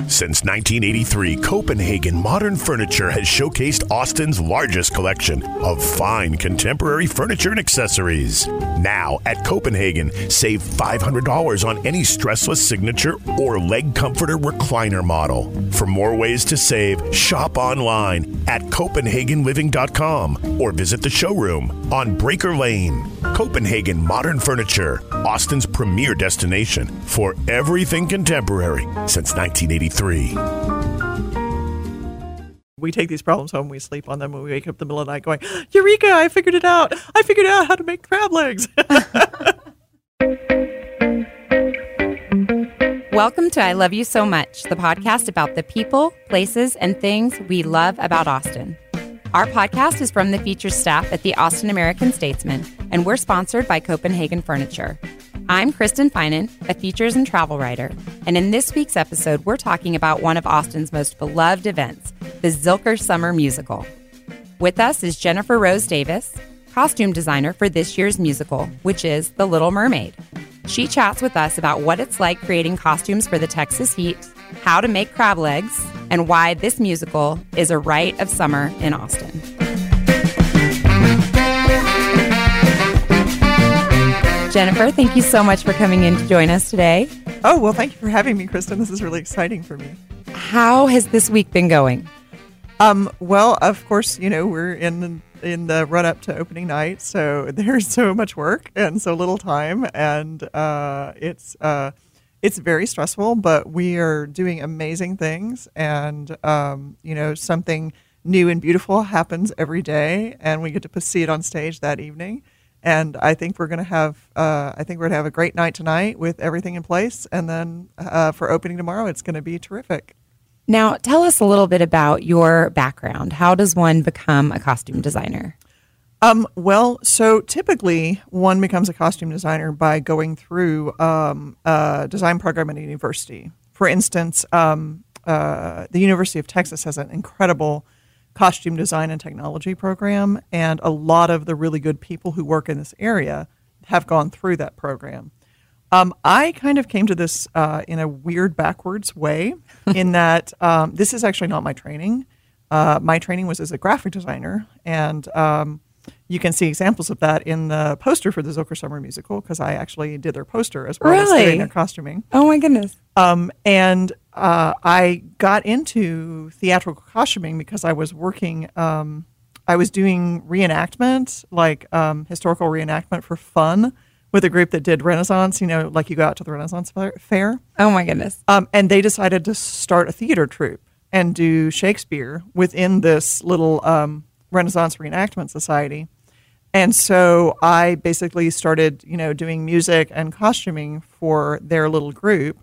Since 1983, Copenhagen Modern Furniture has showcased Austin's largest collection of fine contemporary furniture and accessories. Now, at Copenhagen, save $500 on any Stressless signature or leg comforter recliner model. For more ways to save, shop online at CopenhagenLiving.com or visit the showroom on Braker Lane. Copenhagen Modern Furniture, Austin's premier destination for everything contemporary since 1983. We take these problems home, we sleep on them, and we wake up in the middle of the night going, Eureka, I figured it out. I figured out how to make crab legs. Welcome to I Love You So Much, the podcast about the people, places, and things we love about Austin. Our podcast is from the features staff at the Austin American Statesman, and we're sponsored by Copenhagen Furniture. I'm Kristin Finan, a features and travel writer, and in this week's episode, we're talking about one of Austin's most beloved events, the Zilker Summer Musical. With us is Jennifer Rose Davis, costume designer for this year's musical, which is The Little Mermaid. She chats with us about what it's like creating costumes for the Texas heat, how to make crab legs, and why this musical is a rite of summer in Austin. Jennifer, thank you so much for coming in to join us today. oh, well, thank you for having me, Kristin. This is really exciting for me. How has this week been going? Um, well, of course, you know, we're in the, in the run up to opening night, so there's so much work and so little time, and uh, it's uh, it's very stressful. But we are doing amazing things, and um, you know, something new and beautiful happens every day, and we get to see it on stage that evening. And I think we're going to have uh, I think we're going to have a great night tonight with everything in place, and then uh, for opening tomorrow, it's going to be terrific. Now, tell us a little bit about your background. How does one become a costume designer? Um, well, so typically one becomes a costume designer by going through um, a design program at a university. For instance, um, uh, the University of Texas has an incredible costume design and technology program, and a lot of the really good people who work in this area have gone through that program. Um, I kind of came to this uh, in a weird backwards way, in that um, this is actually not my training. Uh, my training was as a graphic designer, and um, you can see examples of that in the poster for the Zilker Summer Musical because I actually did their poster as well as doing their costuming. Oh my goodness. Um, and uh, I got into theatrical costuming because I was working. Um, I was doing reenactment, like um, historical reenactment for fun, with a group that did Renaissance. You know, like you go out to the Renaissance fair- fair. Oh my goodness. Um, and they decided to start a theater troupe and do Shakespeare within this little um, Renaissance reenactment society. And so I basically started, you know, doing music and costuming for their little group,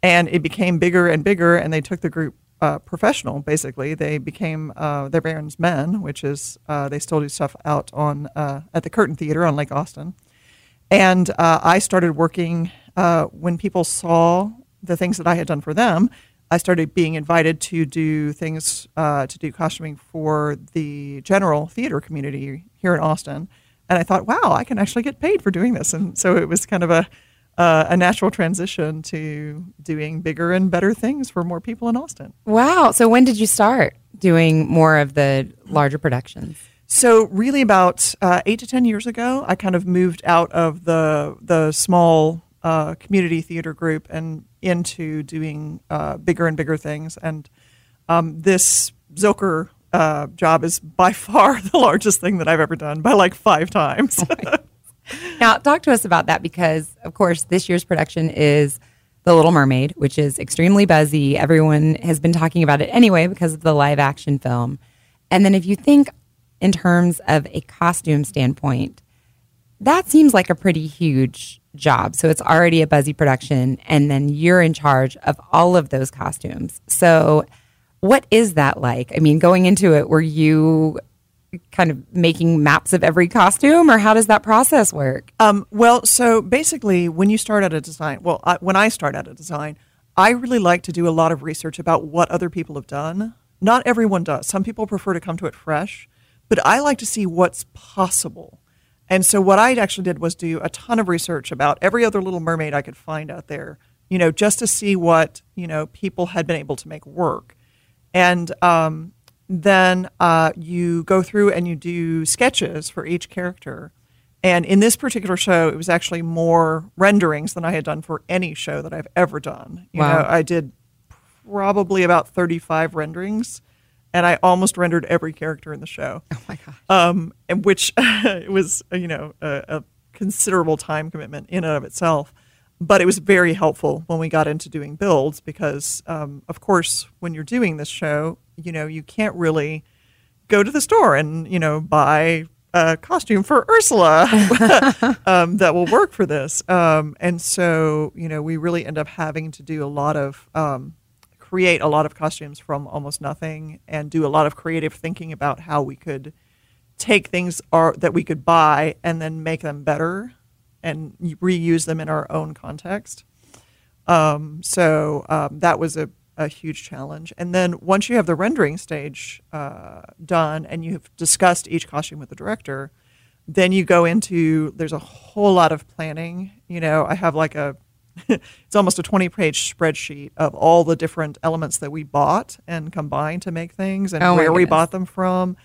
and it became bigger and bigger. And they took the group uh, professional. Basically, they became uh, their Baron's Men, which is uh, they still do stuff out on uh, at the Curtain Theater on Lake Austin. And uh, I started working uh, when people saw the things that I had done for them. I started being invited to do things uh, to do costuming for the general theater community here in Austin, and I thought, wow, I can actually get paid for doing this. And so it was kind of a uh, a natural transition to doing bigger and better things for more people in Austin. Wow. So when did you start doing more of the larger productions? So really, about uh, eight to ten years ago, I kind of moved out of the the small uh, community theater group and into doing uh, bigger and bigger things. And um, this Zilker uh, job is by far the largest thing that I've ever done by like five times. Now, talk to us about that because, of course, this year's production is The Little Mermaid, which is extremely buzzy. Everyone has been talking about it anyway because of the live action film. And then, if you think in terms of a costume standpoint, that seems like a pretty huge job. So, it's already a buzzy production, and then you're in charge of all of those costumes. So, what is that like? I mean, going into it, were you kind of making maps of every costume, or how does that process work? Um, well, so basically, when you start out a design, well, I, when I start out a design, I really like to do a lot of research about what other people have done. Not everyone does. Some people prefer to come to it fresh, but I like to see what's possible. And so, what I actually did was do a ton of research about every other little mermaid I could find out there you know, just to see what you know people had been able to make work, and um, then uh, you go through and you do sketches for each character. And in this particular show, it was actually more renderings than I had done for any show that I've ever done. You Wow. know, I did probably about 35 renderings, and I almost rendered every character in the show Oh my gosh. um, and which it was you know a, a considerable time commitment in and of itself. But it was very helpful when we got into doing builds because, um, of course, when you're doing this show, you know you can't really go to the store and you know buy a costume for Ursula um, that will work for this. Um, and so you know we really end up having to do a lot of um, create a lot of costumes from almost nothing and do a lot of creative thinking about how we could take things are, that we could buy and then make them better and reuse them in our own context. Um, so um, that was a, a huge challenge. And then once you have the rendering stage uh, done and you've discussed each costume with the director, then you go into there's a whole lot of planning. You know, I have like a it's almost a 20 page spreadsheet of all the different elements that we bought and combined to make things and Oh where we bought them from.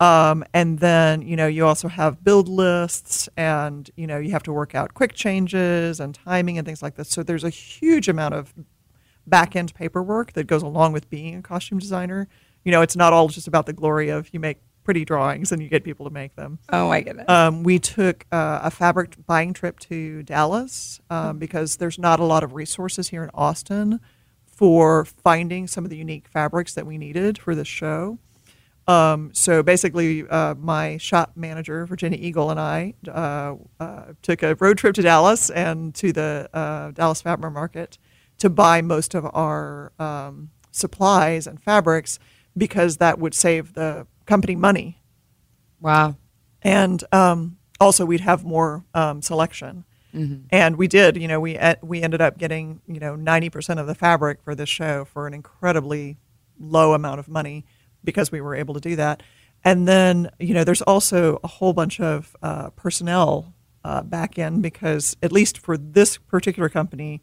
Um, and then, you know, you also have build lists and, you know, you have to work out quick changes and timing and things like this. So there's a huge amount of back end paperwork that goes along with being a costume designer. You know, it's not all just about the glory of you make pretty drawings and you get people to make them. Oh my goodness. Um, we took uh, a fabric buying trip to Dallas um, because there's not a lot of resources here in Austin for finding some of the unique fabrics that we needed for this show. Um, so basically, uh, my shop manager, Virginia Eagle, and I uh, uh, took a road trip to Dallas and to the uh, Dallas Fabric Market to buy most of our um, supplies and fabrics because that would save the company money wow. and um, also we'd have more um, selection. And we did, you know, we e- we ended up getting, you know, ninety percent of the fabric for this show for an incredibly low amount of money because we were able to do that. And then, you know, there's also a whole bunch of uh, personnel uh, back end because at least for this particular company,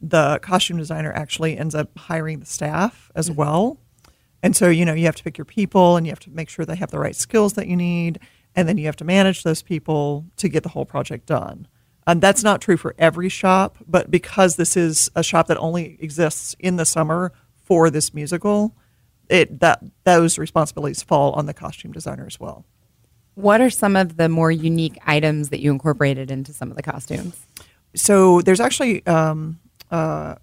the costume designer actually ends up hiring the staff as well. And so, you know, you have to pick your people and you have to make sure they have the right skills that you need. And then you have to manage those people to get the whole project done. And that's not true for every shop, but because this is a shop that only exists in the summer for this musical, it that those responsibilities fall on the costume designer as well. What are some of the more unique items that you incorporated into some of the costumes? So there's actually um, uh,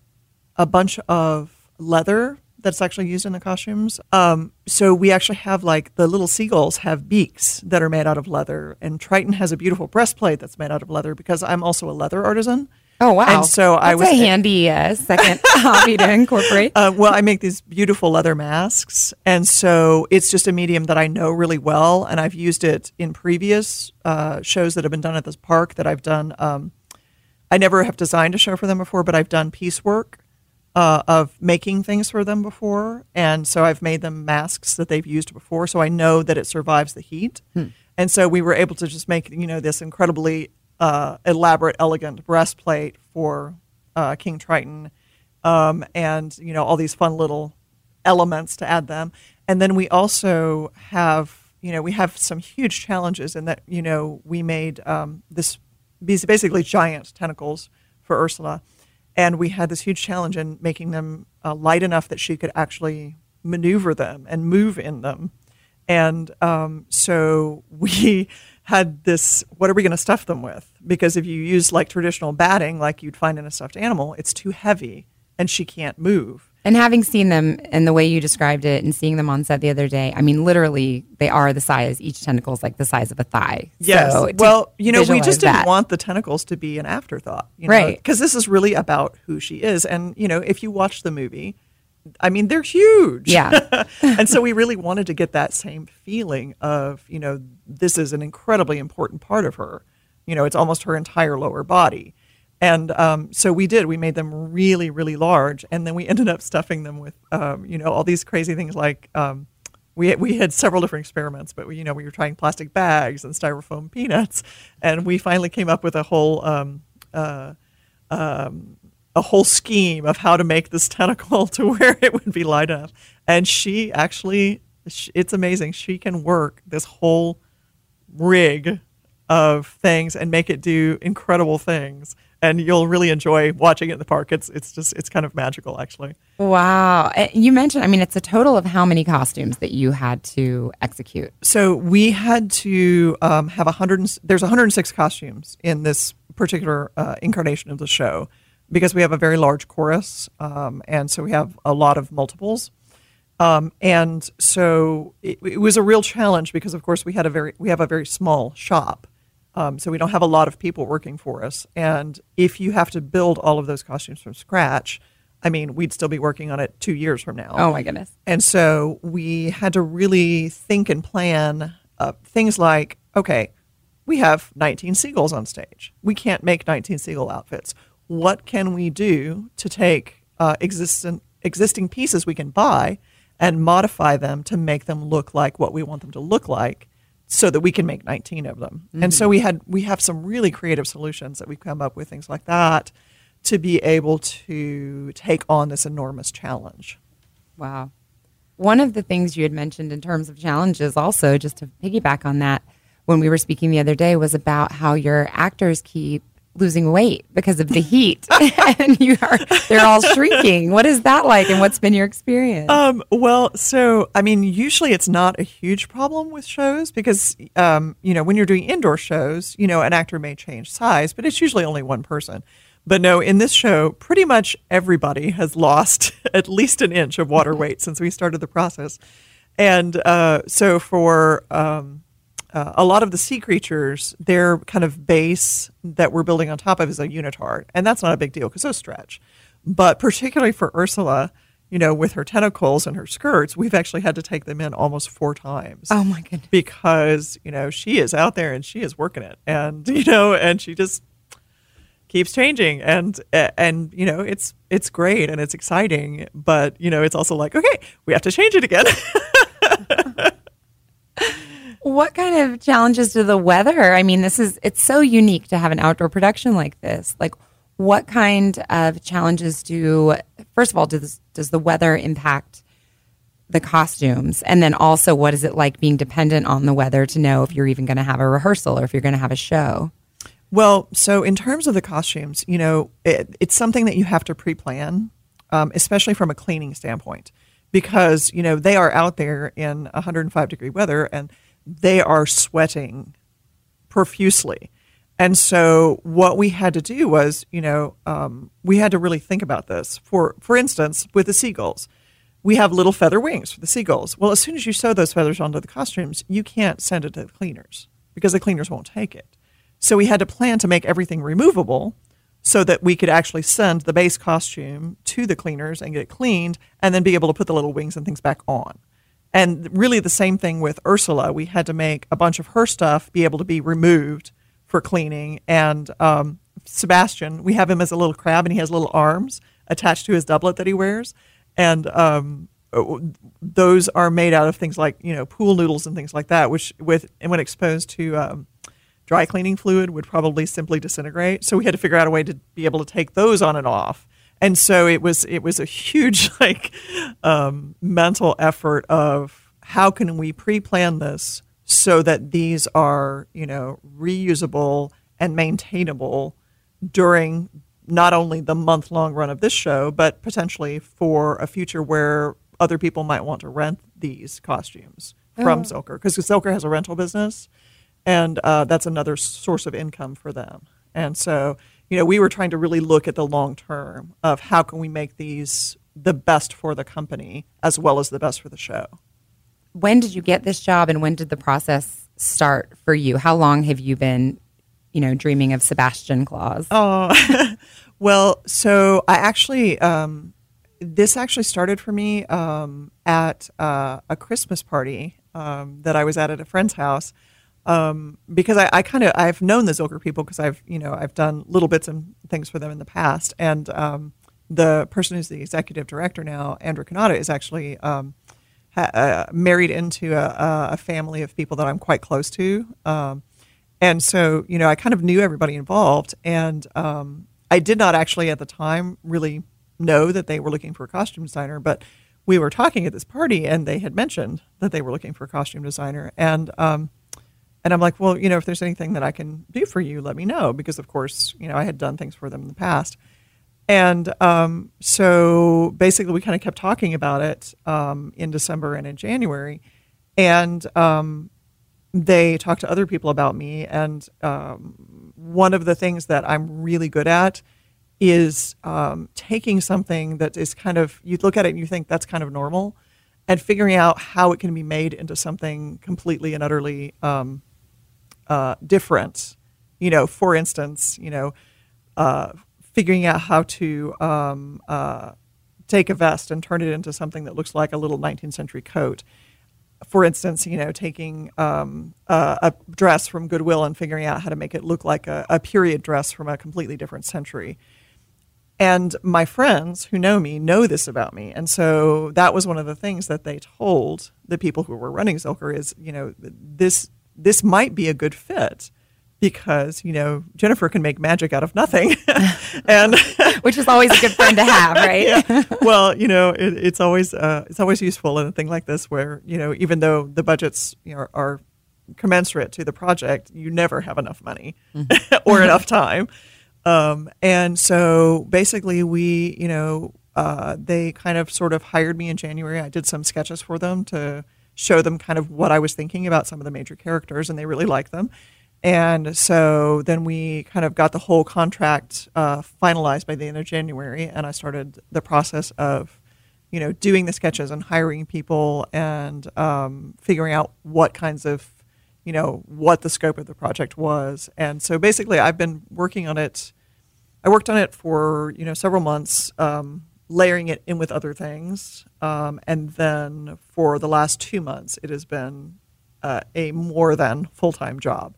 a bunch of leather that's actually used in the costumes. Um, so we actually have like the little seagulls have beaks that are made out of leather, and Triton has a beautiful breastplate that's made out of leather because I'm also a leather artisan. Oh wow! And so I was a handy uh, second hobby to incorporate. Uh, well, I make these beautiful leather masks, and so it's just a medium that I know really well, and I've used it in previous uh, shows that have been done at this park. That I've done. Um, I never have designed a show for them before, but I've done piecework uh, of making things for them before, and so I've made them masks that they've used before, so I know that it survives the heat. And so we were able to just make you know this incredibly uh, elaborate, elegant breastplate for uh, King Triton, um, and you know all these fun little elements to add them. And then we also have you know we have some huge challenges in that you know we made um, this these basically giant tentacles for Ursula, and we had this huge challenge in making them uh, light enough that she could actually maneuver them and move in them. And um, so we had this what are we going to stuff them with? Because if you use like traditional batting, like you'd find in a stuffed animal, it's too heavy and she can't move. And having seen them and the way you described it and seeing them on set the other day, I mean, literally, they are the size, each tentacle is like the size of a thigh. Yes. So well, you know, we just didn't that- want the tentacles to be an afterthought. You Right. Because this is really about who she is. And, you know, if you watch the movie, I mean, they're huge. Yeah. and so we really wanted to get that same feeling of, you know, this is an incredibly important part of her. You know, it's almost her entire lower body. And um, so we did. We made them really, really large, and then we ended up stuffing them with, um, you know, all these crazy things like um, we we had several different experiments, but we, you know, we were trying plastic bags and styrofoam peanuts, and we finally came up with a whole um, uh, um, a whole scheme of how to make this tentacle to where it would be light enough. And she actually, it's amazing. She can work this whole rig of things and make it do incredible things. And you'll really enjoy watching it in the park. It's it's just it's kind of magical, actually. Wow! Eh, you mentioned, I mean, it's a total of how many costumes that you had to execute? So we had to um, have a hundred. There's 106 costumes in this particular uh, incarnation of the show because we have a very large chorus, um, and so we have a lot of multiples. Um, and so it, it, was a real challenge because, of course, we had a very we have a very small shop, um, so we don't have a lot of people working for us. And if you have to build all of those costumes from scratch, I mean, we'd still be working on it two years from now. Oh my goodness! And so we had to really think and plan uh, things like, okay, we have 19 seagulls on stage. We can't make 19 seagull outfits. What can we do to take uh, existing existing pieces we can buy and modify them to make them look like what we want them to look like? So that we can make 19 of them. Mm-hmm. And so we had we have some really creative solutions that we've come up with things like that to be able to take on this enormous challenge. Wow. One of the things you had mentioned in terms of challenges also just to piggyback on that when we were speaking the other day was about how your actors keep losing weight because of the heat. And you are they're all shrinking what is that like and what's been your experience? Um, well so i mean usually it's not a huge problem with shows because um, you know when you're doing indoor shows you know an actor may change size but it's usually only one person. But no in this show pretty much everybody has lost at least an inch of water weight since we started the process. And uh, so for um, uh, a lot of the sea creatures, their kind of base that we're building on top of is a unitard, and that's not a big deal because those stretch. But particularly for Ursula, you know, with her tentacles and her skirts, we've actually had to take them in almost four times. Oh my goodness! Because you know she is out there and she is working it, and you know, and she just keeps changing and and you know it's it's great and it's exciting but you know it's also like okay we have to change it again What kind of challenges do the weather? I mean, this is it's so unique to have an outdoor production like this. Like what kind of challenges do first of all does does the weather impact the costumes? And then also what is it like being dependent on the weather to know if you're even going to have a rehearsal or if you're going to have a show? Well, so in terms of the costumes, you know, it, it's something that you have to pre-plan, um, especially from a cleaning standpoint, because you know they are out there in 105 degree weather, and they are sweating profusely. And so what we had to do was, you know, um, we had to really think about this. For for instance, with the seagulls, we have little feather wings for the seagulls. Well, as soon as you sew those feathers onto the costumes, you can't send it to the cleaners because the cleaners won't take it. So we had to plan to make everything removable so that we could actually send the base costume to the cleaners and get it cleaned and then be able to put the little wings and things back on. And really, the same thing with Ursula. We had to make a bunch of her stuff be able to be removed for cleaning. And um, Sebastian, we have him as a little crab, and he has little arms attached to his doublet that he wears. And um, those are made out of things like you know pool noodles and things like that, which with and when exposed to um, dry cleaning fluid would probably simply disintegrate. So we had to figure out a way to be able to take those on and off and so it was it was a huge like um, mental effort of how can we pre-plan this so that these are you know reusable and maintainable during not only the month long run of this show but potentially for a future where other people might want to rent these costumes from oh. Zilker because Zilker has a rental business and uh, that's another source of income for them and so you know, we were trying to really look at the long term of how can we make these the best for the company as well as the best for the show. When did you get this job and when did the process start for you? How long have you been, you know, dreaming of Sebastian claws? Oh, well, so I actually, um, this actually started for me um, at uh, a Christmas party um, that I was at at a friend's house um, because I, I kind of I've known the Zilker people because I've you know I've done little bits and things for them in the past, and um, the person who's the executive director now, Andrew Kanata, is actually um, ha- uh, married into a, a, family of people that I'm quite close to, um, and so you know I kind of knew everybody involved, and um, I did not actually at the time really know that they were looking for a costume designer, but we were talking at this party and they had mentioned that they were looking for a costume designer. And, um, and I'm like, well, you know, if there's anything that I can do for you, let me know. Because, of course, you know, I had done things for them in the past. And um, so basically, we kind of kept talking about it um, in December and in January. And um, they talked to other people about me. And um, one of the things that I'm really good at is um, taking something that is kind of, you look at it and you think that's kind of normal, and figuring out how it can be made into something completely and utterly um, uh, different. You know, for instance, you know, uh, figuring out how to um, uh, take a vest and turn it into something that looks like a little 19th century coat. For instance, you know, taking um, a, a, dress from Goodwill and figuring out how to make it look like a, a period dress from a completely different century. And my friends who know me know this about me. And so that was one of the things that they told the people who were running Zilker is, you know, this this might be a good fit because you know Jennifer can make magic out of nothing, and which is always a good friend to have, right? yeah. Well, you know, it, it's always uh, it's always useful in a thing like this where you know even though the budgets you know, are, are commensurate to the project, you never have enough money mm-hmm. or enough time, um, and so basically we you know uh, they kind of sort of hired me in January. I did some sketches for them to show them kind of what I was thinking about some of the major characters, and they really liked them. And so then we kind of got the whole contract uh, finalized by the end of January, and I started the process of, you know, doing the sketches and hiring people and um, figuring out what kinds of, you know, what the scope of the project was. And so basically, I've been working on it. I worked on it for you know several months, um, layering it in with other things, um, and then for the last two months, it has been uh, a more than full time job.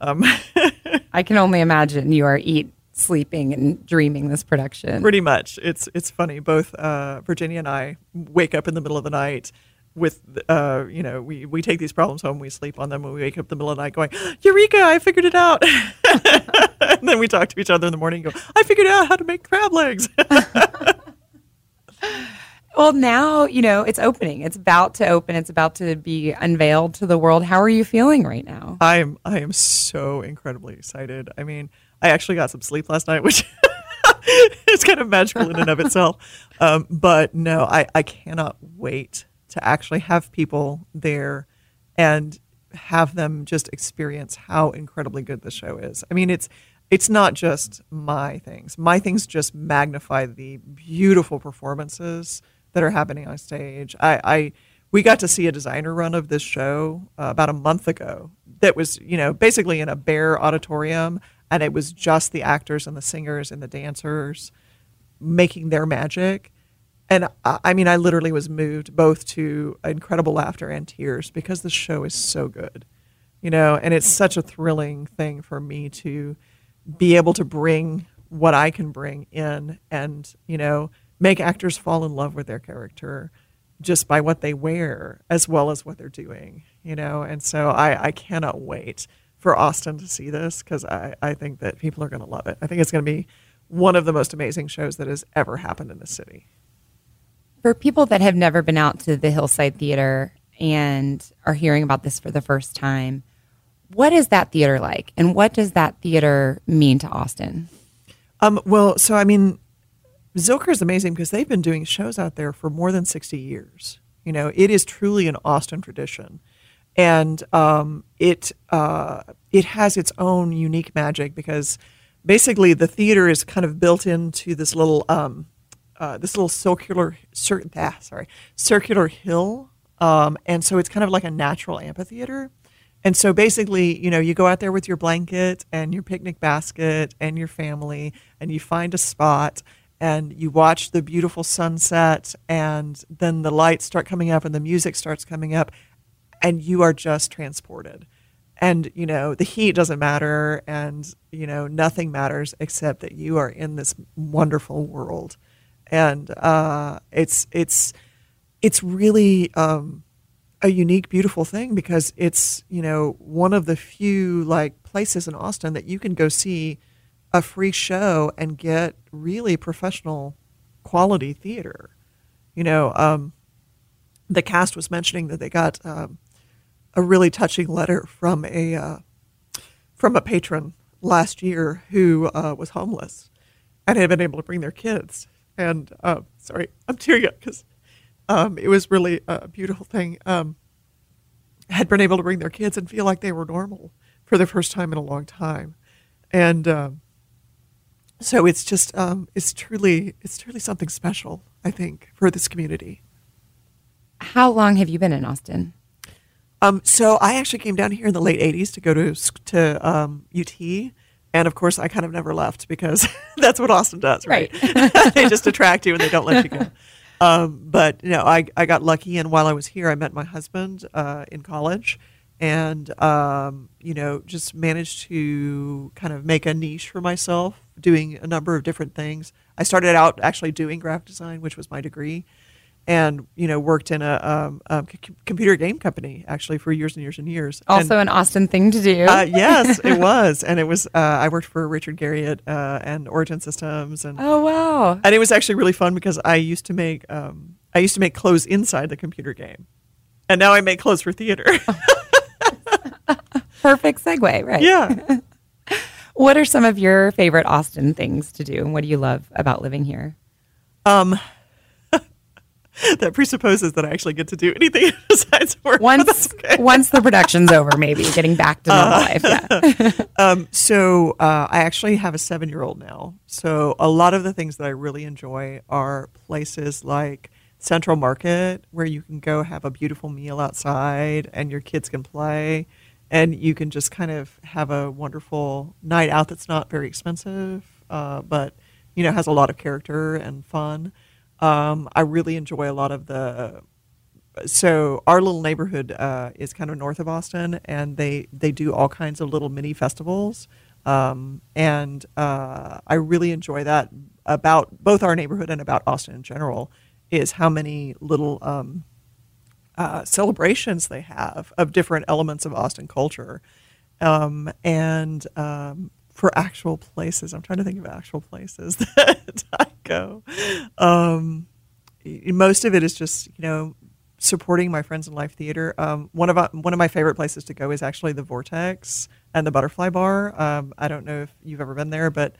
Um, I can only imagine you are eat, sleeping, and dreaming this production. Pretty much. It's it's funny. Both uh, Virginia and I wake up in the middle of the night with uh, you know we, we take these problems home we sleep on them and we wake up in the middle of the night going eureka i figured it out and then we talk to each other in the morning and go i figured out how to make crab legs well now you know it's opening. It's about to open. It's about to be unveiled to the world. How are you feeling right now? I am i am so incredibly excited. I mean i actually got some sleep last night which is kind of magical in and of itself. Um, but no I, I cannot wait to actually have people there and have them just experience how incredibly good the show is. I mean it's it's not just my things my things just magnify the beautiful performances that are happening on stage. I, I we got to see a designer run of this show uh, about a month ago that was you know basically in a bare auditorium and it was just the actors and the singers and the dancers making their magic and I, I mean i literally was moved both to incredible laughter and tears because the show is so good you know and it's such a thrilling thing for me to be able to bring what i can bring in and you know make actors fall in love with their character just by what they wear as well as what they're doing, you know? And so I, I cannot wait for Austin to see this because I, I think that people are going to love it. I think it's going to be one of the most amazing shows that has ever happened in the city. For people that have never been out to the Hillside Theater and are hearing about this for the first time, what is that theater like and what does that theater mean to Austin? Um, well, so I mean, Zilker is amazing because they've been doing shows out there for more than 60 years. You know, it is truly an Austin tradition. And um, it uh, it has its own unique magic because basically the theater is kind of built into this little um, uh, this little circular cir- ah, sorry circular hill, um, and so it's kind of like a natural amphitheater. And so basically, you know, you go out there with your blanket and your picnic basket and your family, and you find a spot and you watch the beautiful sunset and then the lights start coming up and the music starts coming up and you are just transported. And you know the heat doesn't matter and you know nothing matters except that you are in this wonderful world. And uh, it's it's it's really um, a unique beautiful thing because it's you know one of the few like places in austin that you can go see a free show and get really professional quality theater. You know, um, the cast was mentioning that they got um, a really touching letter from a uh, from a patron last year who uh, was homeless and had been able to bring their kids. And uh, sorry, I'm tearing up because um, it was really a beautiful thing. Um, had been able to bring their kids and feel like they were normal for the first time in a long time, and um, so it's just um, it's truly it's truly something special. I think for this community. How long have you been in Austin? Um, so I actually came down here in the late '80s to go to to um, UT, and of course I kind of never left because that's what Austin does, right? Right. they just attract you and they don't let you go. Um, but you know, I I got lucky, and while I was here, I met my husband uh, in college, and um, you know, just managed to kind of make a niche for myself, doing a number of different things. I started out actually doing graphic design, which was my degree, and you know, worked in a um, um, computer game company actually for years and years and years. Also, and, an Austin thing to do. uh, yes, it was, and it was. Uh, I worked for Richard Garriott uh, and Origin Systems, and oh wow! and it was actually really fun because I used to make um, I used to make clothes inside the computer game, and now I make clothes for theater. Perfect segue, right? yeah. What are some of your favorite Austin things to do? And what do you love about living here? Um, that presupposes that I actually get to do anything besides work. Once okay. once the production's over, maybe getting back to normal Uh, life. Yeah. Um, so uh, I actually have a seven year old now. So a lot of the things that I really enjoy are places like Central Market, where you can go have a beautiful meal outside and your kids can play. And you can just kind of have a wonderful night out that's not very expensive, uh, but you know has a lot of character and fun. Um, I really enjoy a lot of the so our little neighborhood uh, is kind of north of Austin, and they they do all kinds of little mini festivals, um, and uh, I really enjoy that about both our neighborhood and about Austin in general. Is how many little um, uh, celebrations they have of different elements of Austin culture, um, and um, for actual places. I'm trying to think of actual places that I go. Um, most of it is just you know supporting my friends in life theater. Um, one of my, one of my favorite places to go is actually the Vortex and the Butterfly Bar. Um, I don't know if you've ever been there, but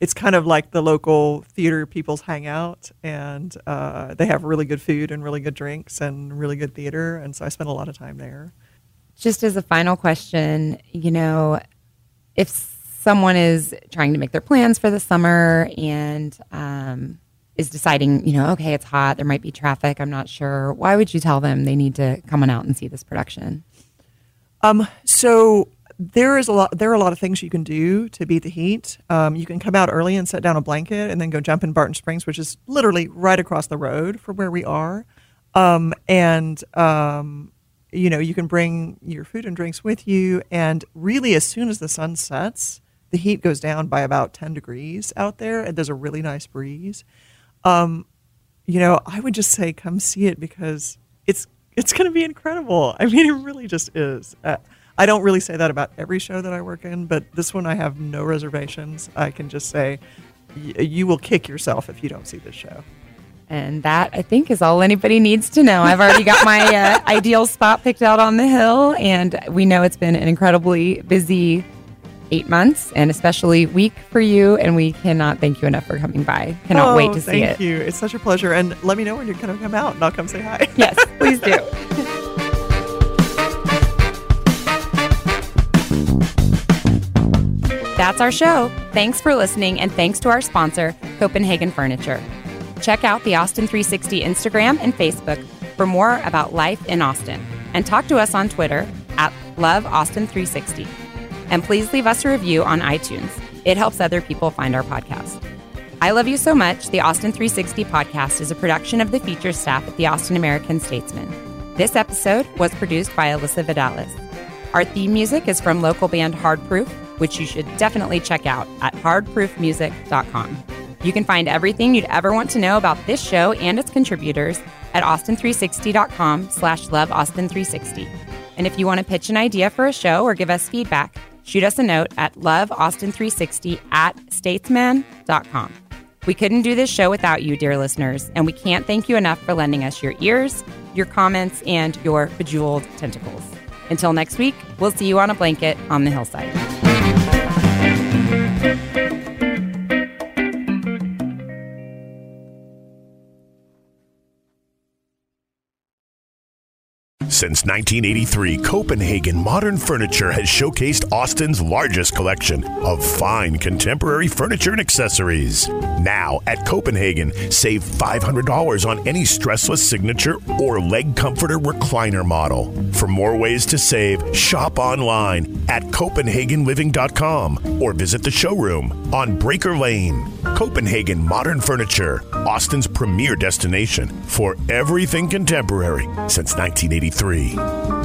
it's kind of like the local theater people's hangout, and uh, they have really good food and really good drinks and really good theater, and so I spend a lot of time there. Just as a final question, you know, if someone is trying to make their plans for the summer and um, is deciding, you know, okay, it's hot, there might be traffic, I'm not sure, why would you tell them they need to come on out and see this production? Um, so there is a lot. There are a lot of things you can do to beat the heat. Um, you can come out early and set down a blanket, and then go jump in Barton Springs, which is literally right across the road from where we are. Um, and um, you know, you can bring your food and drinks with you. And really, as soon as the sun sets, the heat goes down by about ten degrees out there, and there's a really nice breeze. Um, you know, I would just say come see it because it's it's going to be incredible. I mean, it really just is. Uh, I don't really say that about every show that I work in, but this one I have no reservations. I can just say y- you will kick yourself if you don't see this show. And that, I think, is all anybody needs to know. I've already got my uh, ideal spot picked out on the hill, and we know it's been an incredibly busy eight months and especially week for you. And we cannot thank you enough for coming by. Cannot oh, wait Oh, to see it. thank you. It's such a pleasure. And let me know when you're going to come out, and I'll come say hi. Yes, please do. That's our show. Thanks for listening, and thanks to our sponsor, Copenhagen Furniture. Check out the Austin 360 Instagram and Facebook for more about life in Austin, and talk to us on Twitter at LoveAustin360. And please leave us a review on iTunes. It helps other people find our podcast. I Love You So Much, the Austin 360 podcast is a production of the feature staff at the Austin American Statesman. This episode was produced by Alyssa Vidalis. Our theme music is from local band Hard Proof, which you should definitely check out at hardproofmusic.com. You can find everything you'd ever want to know about this show and its contributors at austin360.com slash loveaustin360. And if you want to pitch an idea for a show or give us feedback, shoot us a note at loveaustin360 at statesman.com. We couldn't do this show without you, dear listeners, and we can't thank you enough for lending us your ears, your comments, and your bejeweled tentacles. Until next week, we'll see you on a blanket on the hillside. Since 1983, Copenhagen Modern Furniture has showcased Austin's largest collection of fine contemporary furniture and accessories. Now, at Copenhagen, save $500 on any Stressless signature or leg comforter recliner model. For more ways to save, shop online at CopenhagenLiving.com or visit the showroom on Braker Lane. Copenhagen Modern Furniture, Austin's premier destination for everything contemporary since 1983 free.